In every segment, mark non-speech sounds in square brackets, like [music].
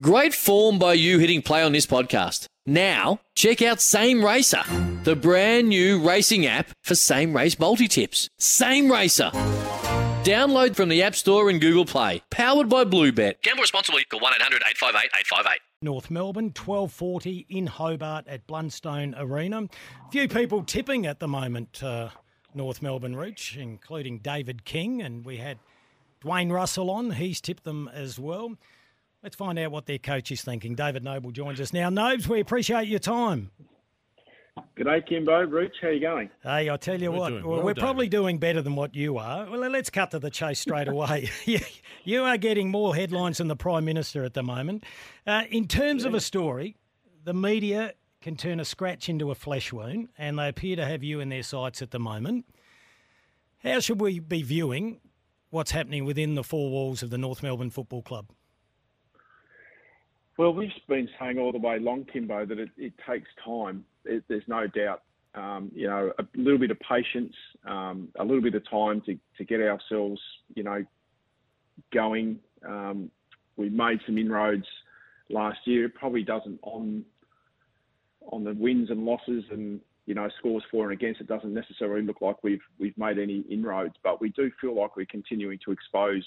Great form by you hitting play on this podcast. Now, check out Same Racer, the brand new racing app for same race multi tips. Same Racer. Download from the App Store and Google Play. Powered by Bluebet. Gamble responsibly. Call 1 800 858 858. North Melbourne, 1240 in Hobart at Blundstone Arena. Few people tipping at the moment, uh, North Melbourne Reach, including David King, and we had Dwayne Russell on. He's tipped them as well. Let's find out what their coach is thinking. David Noble joins us now. Nobes, we appreciate your time. Good day, Kymbo. Rooch, how you going? Hey, I tell you We're what, well, well, we're David. probably doing better than what you are. Well, let's cut to the chase straight away. [laughs] You- you are getting more headlines than the Prime Minister at the moment. Uh, in terms of a story, the media can turn a scratch into a flesh wound, and they appear to have you in their sights at the moment. How should we be viewing what's happening within the four walls of the North Melbourne Football Club? Well, we've been saying all the way long, Kymbo, that it, it takes time. It, there's no doubt. Um, you know, a little bit of patience, um, a little bit of time to, to get ourselves, you know, going. Um, we made some inroads last year. It probably doesn't on on the wins and losses and you know scores for and against. It doesn't necessarily look like we've we've made any inroads, but we do feel like we're continuing to expose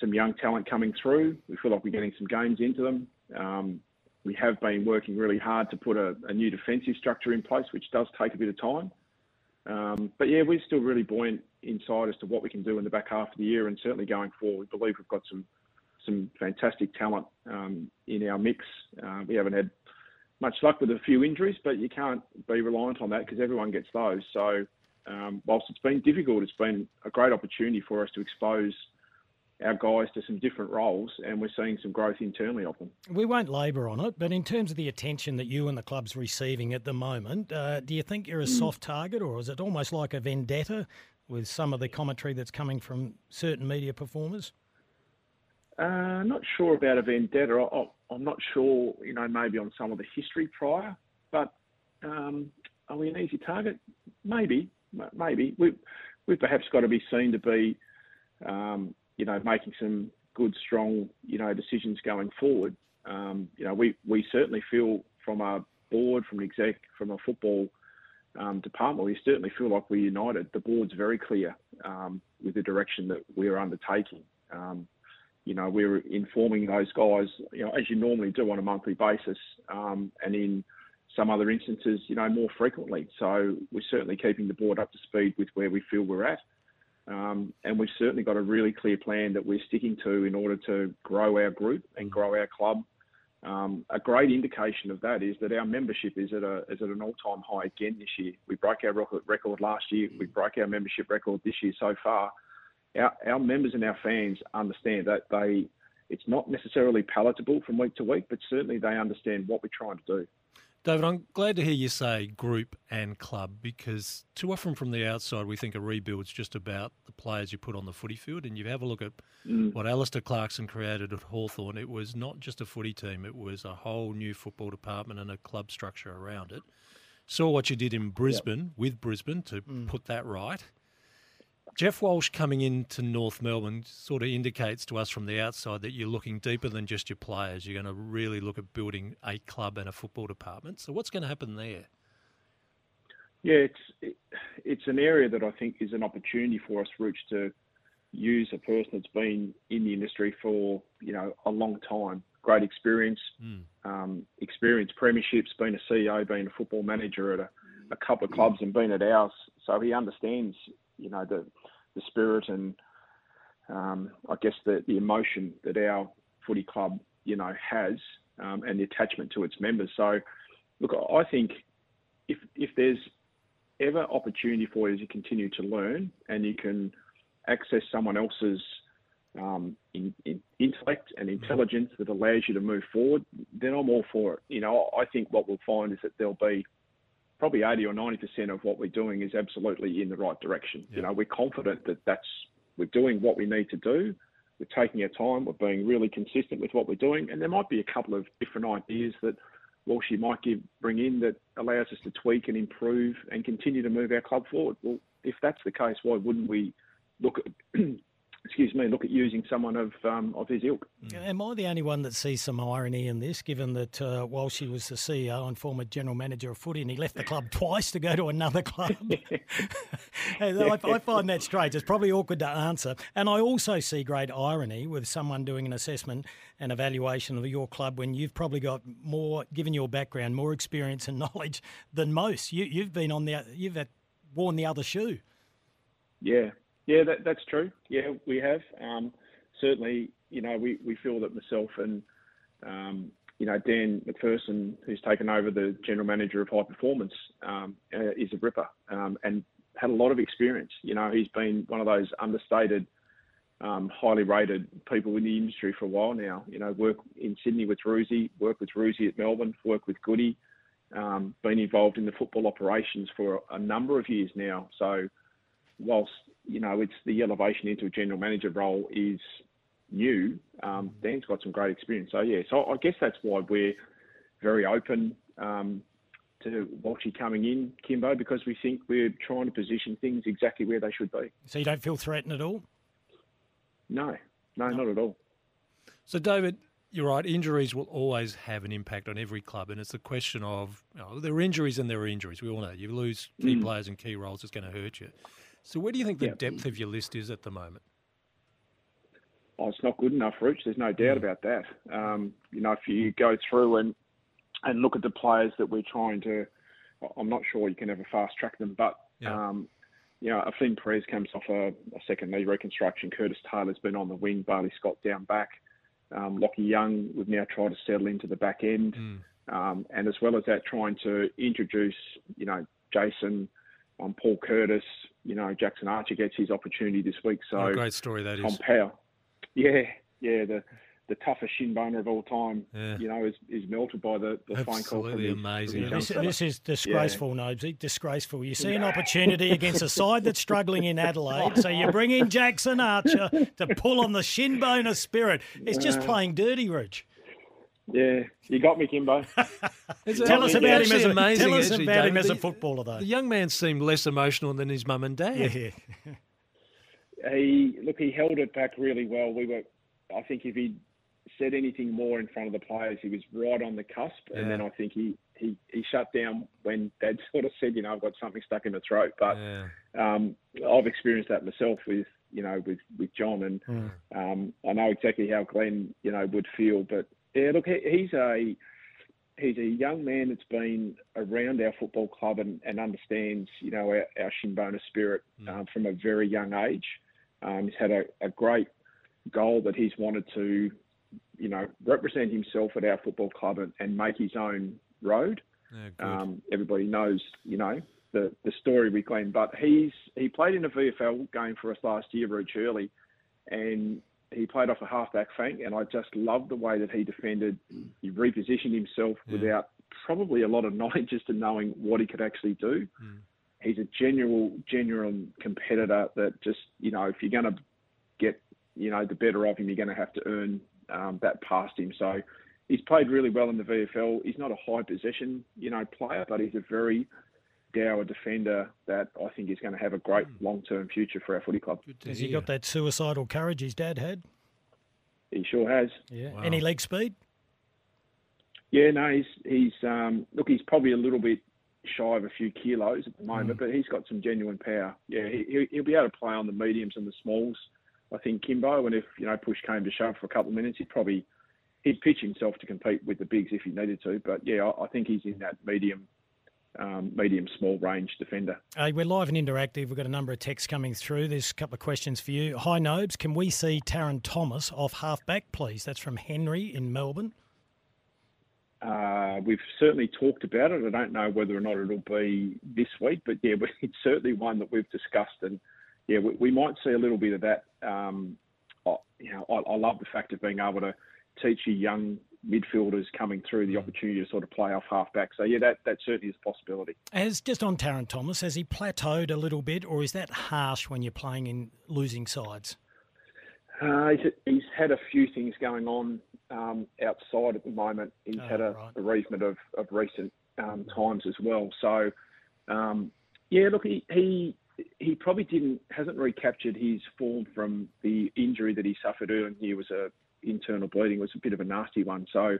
some young talent coming through. We feel like we're getting some games into them. Um, we have been working really hard to put a, a new defensive structure in place, which does take a bit of time. Um, but yeah, we're still really buoyant inside as to what we can do in the back half of the year, and certainly going forward, we believe we've got some some fantastic talent um, in our mix. Uh, we haven't had much luck with a few injuries, but you can't be reliant on that because everyone gets those. So, um, whilst it's been difficult, it's been a great opportunity for us to expose our guys to some different roles, and we're seeing some growth internally of them. We won't labour on it, but in terms of the attention that you and the club's receiving at the moment, uh, do you think you're a soft target, or is it almost like a vendetta with some of the commentary that's coming from certain media performers? Uh, not sure about a vendetta. I, I'm not sure, you know, maybe on some of the history prior, but um, are we an easy target? Maybe, maybe. We, we've perhaps got to be seen to be, um, you know, making some good, strong, you know, decisions going forward. Um, you know, we, we certainly feel from our board, from an exec, from a football um, department, we certainly feel like we're united. The board's very clear um, with the direction that we're undertaking. Um, you know, we're informing those guys, you know, as you normally do on a monthly basis, um, and in some other instances, you know, more frequently. So we're certainly keeping the board up to speed with where we feel we're at. Um, and we've certainly got a really clear plan that we're sticking to in order to grow our group and grow our club. Um, a great indication of that is that our membership is at a is at an all time high again this year. We broke our record, record last year. We broke our membership record this year so far our, our members and our fans understand that they it's not necessarily palatable from week to week, but certainly they understand what we're trying to do. David, I'm glad to hear you say group and club because too often from the outside we think a rebuild's just about the players you put on the footy field. And you have a look at mm. what Alastair Clarkson created at Hawthorn. It was not just a footy team, it was a whole new football department and a club structure around it. Saw what you did in Brisbane with Brisbane to mm. put that right. Geoff Walsh coming into North Melbourne sort of indicates to us from the outside that you're looking deeper than just your players. You're going to really look at building a club and a football department. So, what's going to happen there? Yeah, it's it, it's an area that I think is an opportunity for us, Rooch, to use a person that's been in the industry for you know a long time, great experience, um, experienced premierships, been a CEO, been a football manager at a, a couple of clubs, and been at ours, so he understands you know the the spirit and um, I guess the the emotion that our footy club you know has um, and the attachment to its members. So look, I think if if there's ever opportunity for you to continue to learn and you can access someone else's um, in, in intellect and intelligence that allows you to move forward, then I'm all for it. You know, I think what we'll find is that there'll be probably 80 or 90% of what we're doing is absolutely in the right direction. Yeah. You know, we're confident that that's we're doing what we need to do. We're taking our time. We're being really consistent with what we're doing, and there might be a couple of different ideas that Walshy might give bring in that allows us to tweak and improve and continue to move our club forward. Well, if that's the case, why wouldn't we look at [clears throat] excuse me, look at using someone of um, of his ilk. Am I the only one that sees some irony in this, given that uh, Walshy was the CEO and former general manager of footy, and he left the club [laughs] twice to go to another club? [laughs] [laughs] I, I, find that strange. It's probably awkward to answer. And I also see great irony with someone doing an assessment and evaluation of your club when you've probably got more, given your background, more experience and knowledge than most. You, you've been on the, you've worn the other shoe. Yeah, yeah, that, that's true. Yeah, we have. Um, certainly, you know, we, we feel that myself and, um, you know, Dan McPherson, who's taken over the general manager of high performance, um, uh, is a ripper um, and had a lot of experience. You know, he's been one of those understated, um, highly rated people in the industry for a while now. You know, work in Sydney with Roosie, work with Roosie at Melbourne, work with Goody, um, been involved in the football operations for a number of years now. So, whilst you know it's the elevation into a general manager role is new, um, Dan's got some great experience. So yeah, so I guess that's why we're very open um, to Walshy coming in, Kymbo, because we think we're trying to position things exactly where they should be. So you don't feel threatened at all? No, no, no. not at all. So David, you're right. Injuries will always have an impact on every club, and it's a question of you know, there are injuries and there are injuries. We all know you lose key mm. players and key roles, it's going to hurt you. So where do you think the yeah. depth of your list is at the moment? Oh, it's not good enough, Rich. There's no doubt mm. about that. Um, you know, if you go through and and look at the players that we're trying to, I'm not sure you can ever fast track them, but yeah. um, you know, Flynn Perez comes off a, a, second knee reconstruction. Curtis Taylor's been on the wing. Bailey Scott down back. Um, Lachie Young, we've now tried to settle into the back end. Mm. Um, and as well as that, trying to introduce, you know, Jason, um, Paul Curtis, you know, Jackson Archer gets his opportunity this week. So what a great story that Tom is. Powell, yeah, yeah, the the toughest shin boner of all time, yeah. you know, is, is melted by the, the phone call. Absolutely amazing. This, this, is disgraceful, yeah. Nobesy, disgraceful. You see an opportunity against a side that's struggling in Adelaide, so you bring in Jackson Archer to pull on the shin boner spirit. It's just playing dirty, Rich. Yeah, you got me, Kymbo. [laughs] tell us about him as a, amazing, tell us about him as a footballer, though. The young man seemed less emotional than his mum and dad. Yeah. [laughs] he look, he held it back really well. We were, I think, if he said anything more in front of the players, he was right on the cusp. Yeah. And then I think he, he, he shut down when Dad [laughs] sort of said, you know, I've got something stuck in the throat. But yeah. um, I've experienced that myself with you know with with John, and mm. um, I know exactly how Glenn you know would feel, but yeah, look, he's a he's a young man that's been around our football club and, and understands, you know, our, our Shinboner spirit mm. um, from a very young age. Um, he's had a, a, great goal that he's wanted to, you know, represent himself at our football club and, and make his own road. Yeah, um, everybody knows, you know, the, the story with Glenn, but he's he played in a VFL game for us last year, Rooch Early, and he played off a halfback flank, and I just loved the way that he defended. He repositioned himself yeah. without probably a lot of [laughs] knowledge as to knowing what he could actually do. Mm. He's a genuine, genuine competitor that just, you know, if you're going to get, you know, the better of him, you're going to have to earn um, that past him. So he's played really well in the VFL. He's not a high possession, you know, player, but he's a very dour defender that I think is going to have a great mm. long term future for our footy club. Has he got that suicidal courage his dad had? He sure has. Yeah. Wow. Any leg speed? Yeah, no, he's he's um, look, he's probably a little bit shy of a few kilos at the moment, mm. but he's got some genuine power. Yeah, he, will be able to play on the mediums and the smalls. I think Kymbo, and if you know push came to shove for a couple of minutes, he'd probably he'd pitch himself to compete with the bigs if he needed to. But yeah, I, I think he's in that medium um, medium small range defender. Uh, we're live and interactive. We've got a number of texts coming through. There's a couple of questions for you. Hi, Nobes. Can we see Tarryn Thomas off halfback, please? That's from Henry in Melbourne. Uh, we've certainly talked about it. I don't know whether or not it'll be this week, but yeah, [laughs] it's certainly one that we've discussed, and yeah, we, we might see a little bit of that um, I, you know, I, I love the fact of being able to teach a young midfielders coming through the opportunity to sort of play off halfback. So yeah, that that certainly is a possibility. As just on Tarryn Thomas, has he plateaued a little bit, or is that harsh when you're playing in losing sides? Uh, he's, he's, had a few things going on um, outside at the moment. He's oh, had a right. bereavement of, of recent um, times as well. So, um, yeah, look, he, he he probably didn't hasn't recaptured his form from the injury that he suffered earlier. He was a internal bleeding was a bit of a nasty one. So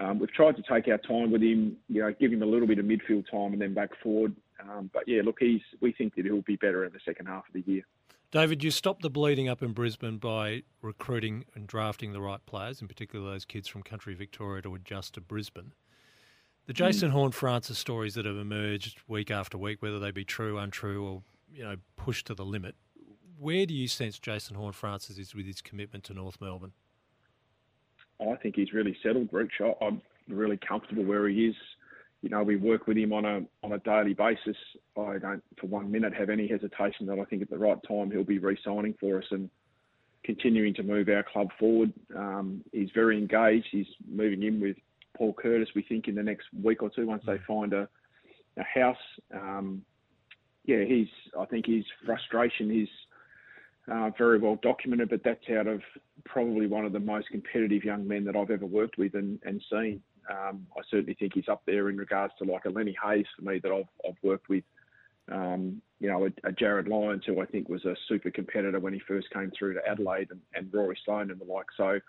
um, we've tried to take our time with him, you know, give him a little bit of midfield time and then back forward. Um, but yeah, look, he's we think that he'll be better in the second half of the year. David, you stopped the bleeding up in Brisbane by recruiting and drafting the right players, in particular those kids from country Victoria to adjust to Brisbane. The Jason mm. Horne-Francis stories that have emerged week after week, whether they be true, untrue, or you know pushed to the limit, where do you sense Jason Horne-Francis is with his commitment to North Melbourne? I think he's really settled, Rich. I'm really comfortable where he is. You know, we work with him on a on a daily basis. I don't, for one minute, have any hesitation that I think at the right time he'll be re-signing for us and continuing to move our club forward. Um, he's very engaged. He's moving in with Paul Curtis. We think in the next week or two, once they find a, a house. Um, yeah, he's. I think his frustration is uh, very well documented, but that's out of probably one of the most competitive young men that I've ever worked with and, and seen. Um, I certainly think he's up there in regards to like a Lenny Hayes for me that I've, I've worked with. Um, you know, a, a, Jarryd Lyons, who I think was a super competitor when he first came through to Adelaide, and, and Rory Sloane and the like. So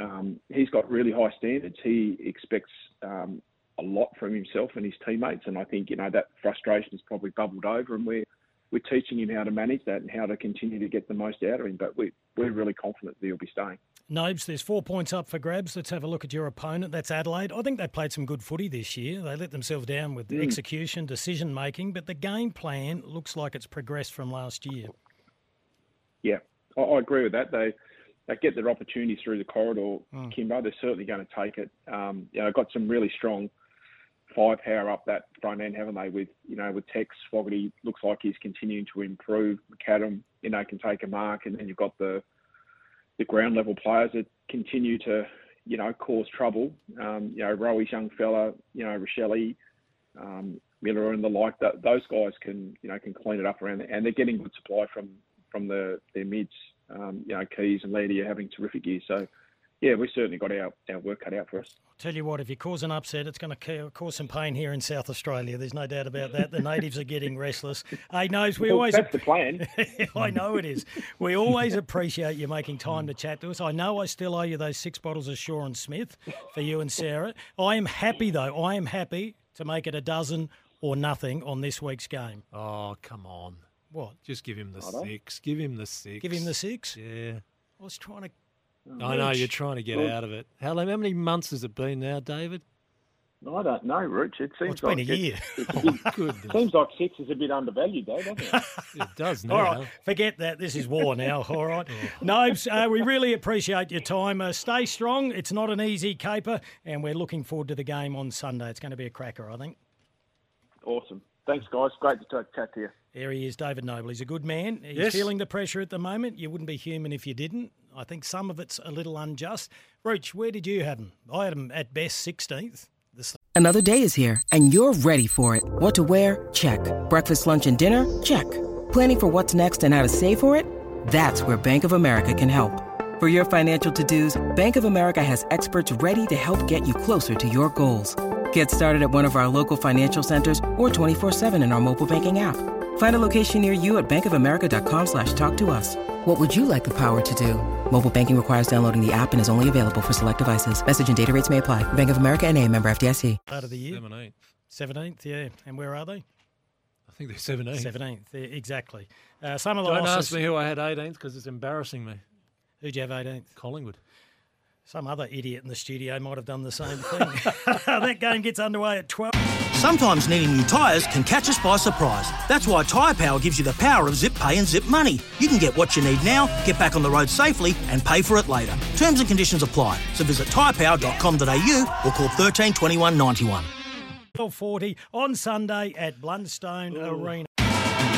um, he's got really high standards. He expects um, a lot from himself and his teammates, and I think you know that frustration has probably bubbled over, and we're we're teaching him how to manage that and how to continue to get the most out of him. But we, we're really confident that he'll be staying. Nobes, there's four points up for grabs. Let's have a look at your opponent. That's Adelaide. I think they played some good footy this year. They let themselves down with mm. execution, decision making, but the game plan looks like it's progressed from last year. Yeah, I, I agree with that. They they get their opportunities through the corridor, mm. Kymbo. They're certainly going to take it. Um, you know, got some really strong firepower up that front end, haven't they? With you know, with Tex Fogarty looks like he's continuing to improve. McAdam, you know, can take a mark, and then you've got the the ground level players that continue to you know cause trouble. Um, you know, Rowy's young fella, you know, Rachele, um, Miller, and the like. That those guys can you know can clean it up around, there. and they're getting good supply from from the their mids. Um, you know, Keays and Lairdy are having terrific years. So yeah, we've certainly got our, our work cut out for us. I'll tell you what, if you cause an upset, it's going to cause some pain here in South Australia. There's no doubt about that. The natives are getting restless. Hey, knows we well, always that's the plan. [laughs] I know it is. We always appreciate you making time to chat to us. I know I still owe you those six bottles of Shaw and Smith for you and Sarah. I am happy though. I am happy to make it a dozen or nothing on this week's game. Oh, come on. What? Just give him the six. Give him the six. Give him the six? Yeah. I was trying to I know you're trying to get out of it. How, how many months has it been now, David? I don't know, Rich. It seems well, it's like been a year. It, it, it seems like six is a bit undervalued, though, doesn't it? [laughs] it does now. All right, forget that. This is war now. [laughs] All right, oh. Nobes, uh, we really appreciate your time. Uh, stay strong. It's not an easy caper, and we're looking forward to the game on Sunday. It's going to be a cracker, I think. Awesome. Thanks, guys. Great to chat to you. There he is, David Noble. He's a good man. He's yes. feeling the pressure at the moment. You wouldn't be human if you didn't. I think some of it's a little unjust. Rooch, where did you have him? I had him at best 16th. Another day is here, and you're ready for it. What to wear? Check. Breakfast, lunch, and dinner? Check. Planning for what's next and how to save for it? That's where Bank of America can help. For your financial to-dos, Bank of America has experts ready to help get you closer to your goals. Get started at one of our local financial centers or 24-7 in our mobile banking app. Find a location near you at bankofamerica.com slash talk to us. What would you like the power to do? Mobile banking requires downloading the app and is only available for select devices. Message and data rates may apply. Bank of America and a member FDIC. Out of the year? 17th. 17th, yeah. And where are they? I think they're 17th. 17th, yeah, exactly. Uh, some of the Don't losses... ask me who I had 18th because it's embarrassing me. Who'd you have 18th? Collingwood. Some other idiot in the studio might have done the same thing. [laughs] that game gets underway at 12. Sometimes needing new tyres can catch us by surprise. That's why Tyre Power gives you the power of zip pay and zip money. You can get what you need now, get back on the road safely, and pay for it later. Terms and conditions apply. So visit tyrepower.com.au or call 13 21 91. 12.40 on Sunday at Blundstone Ooh. Arena.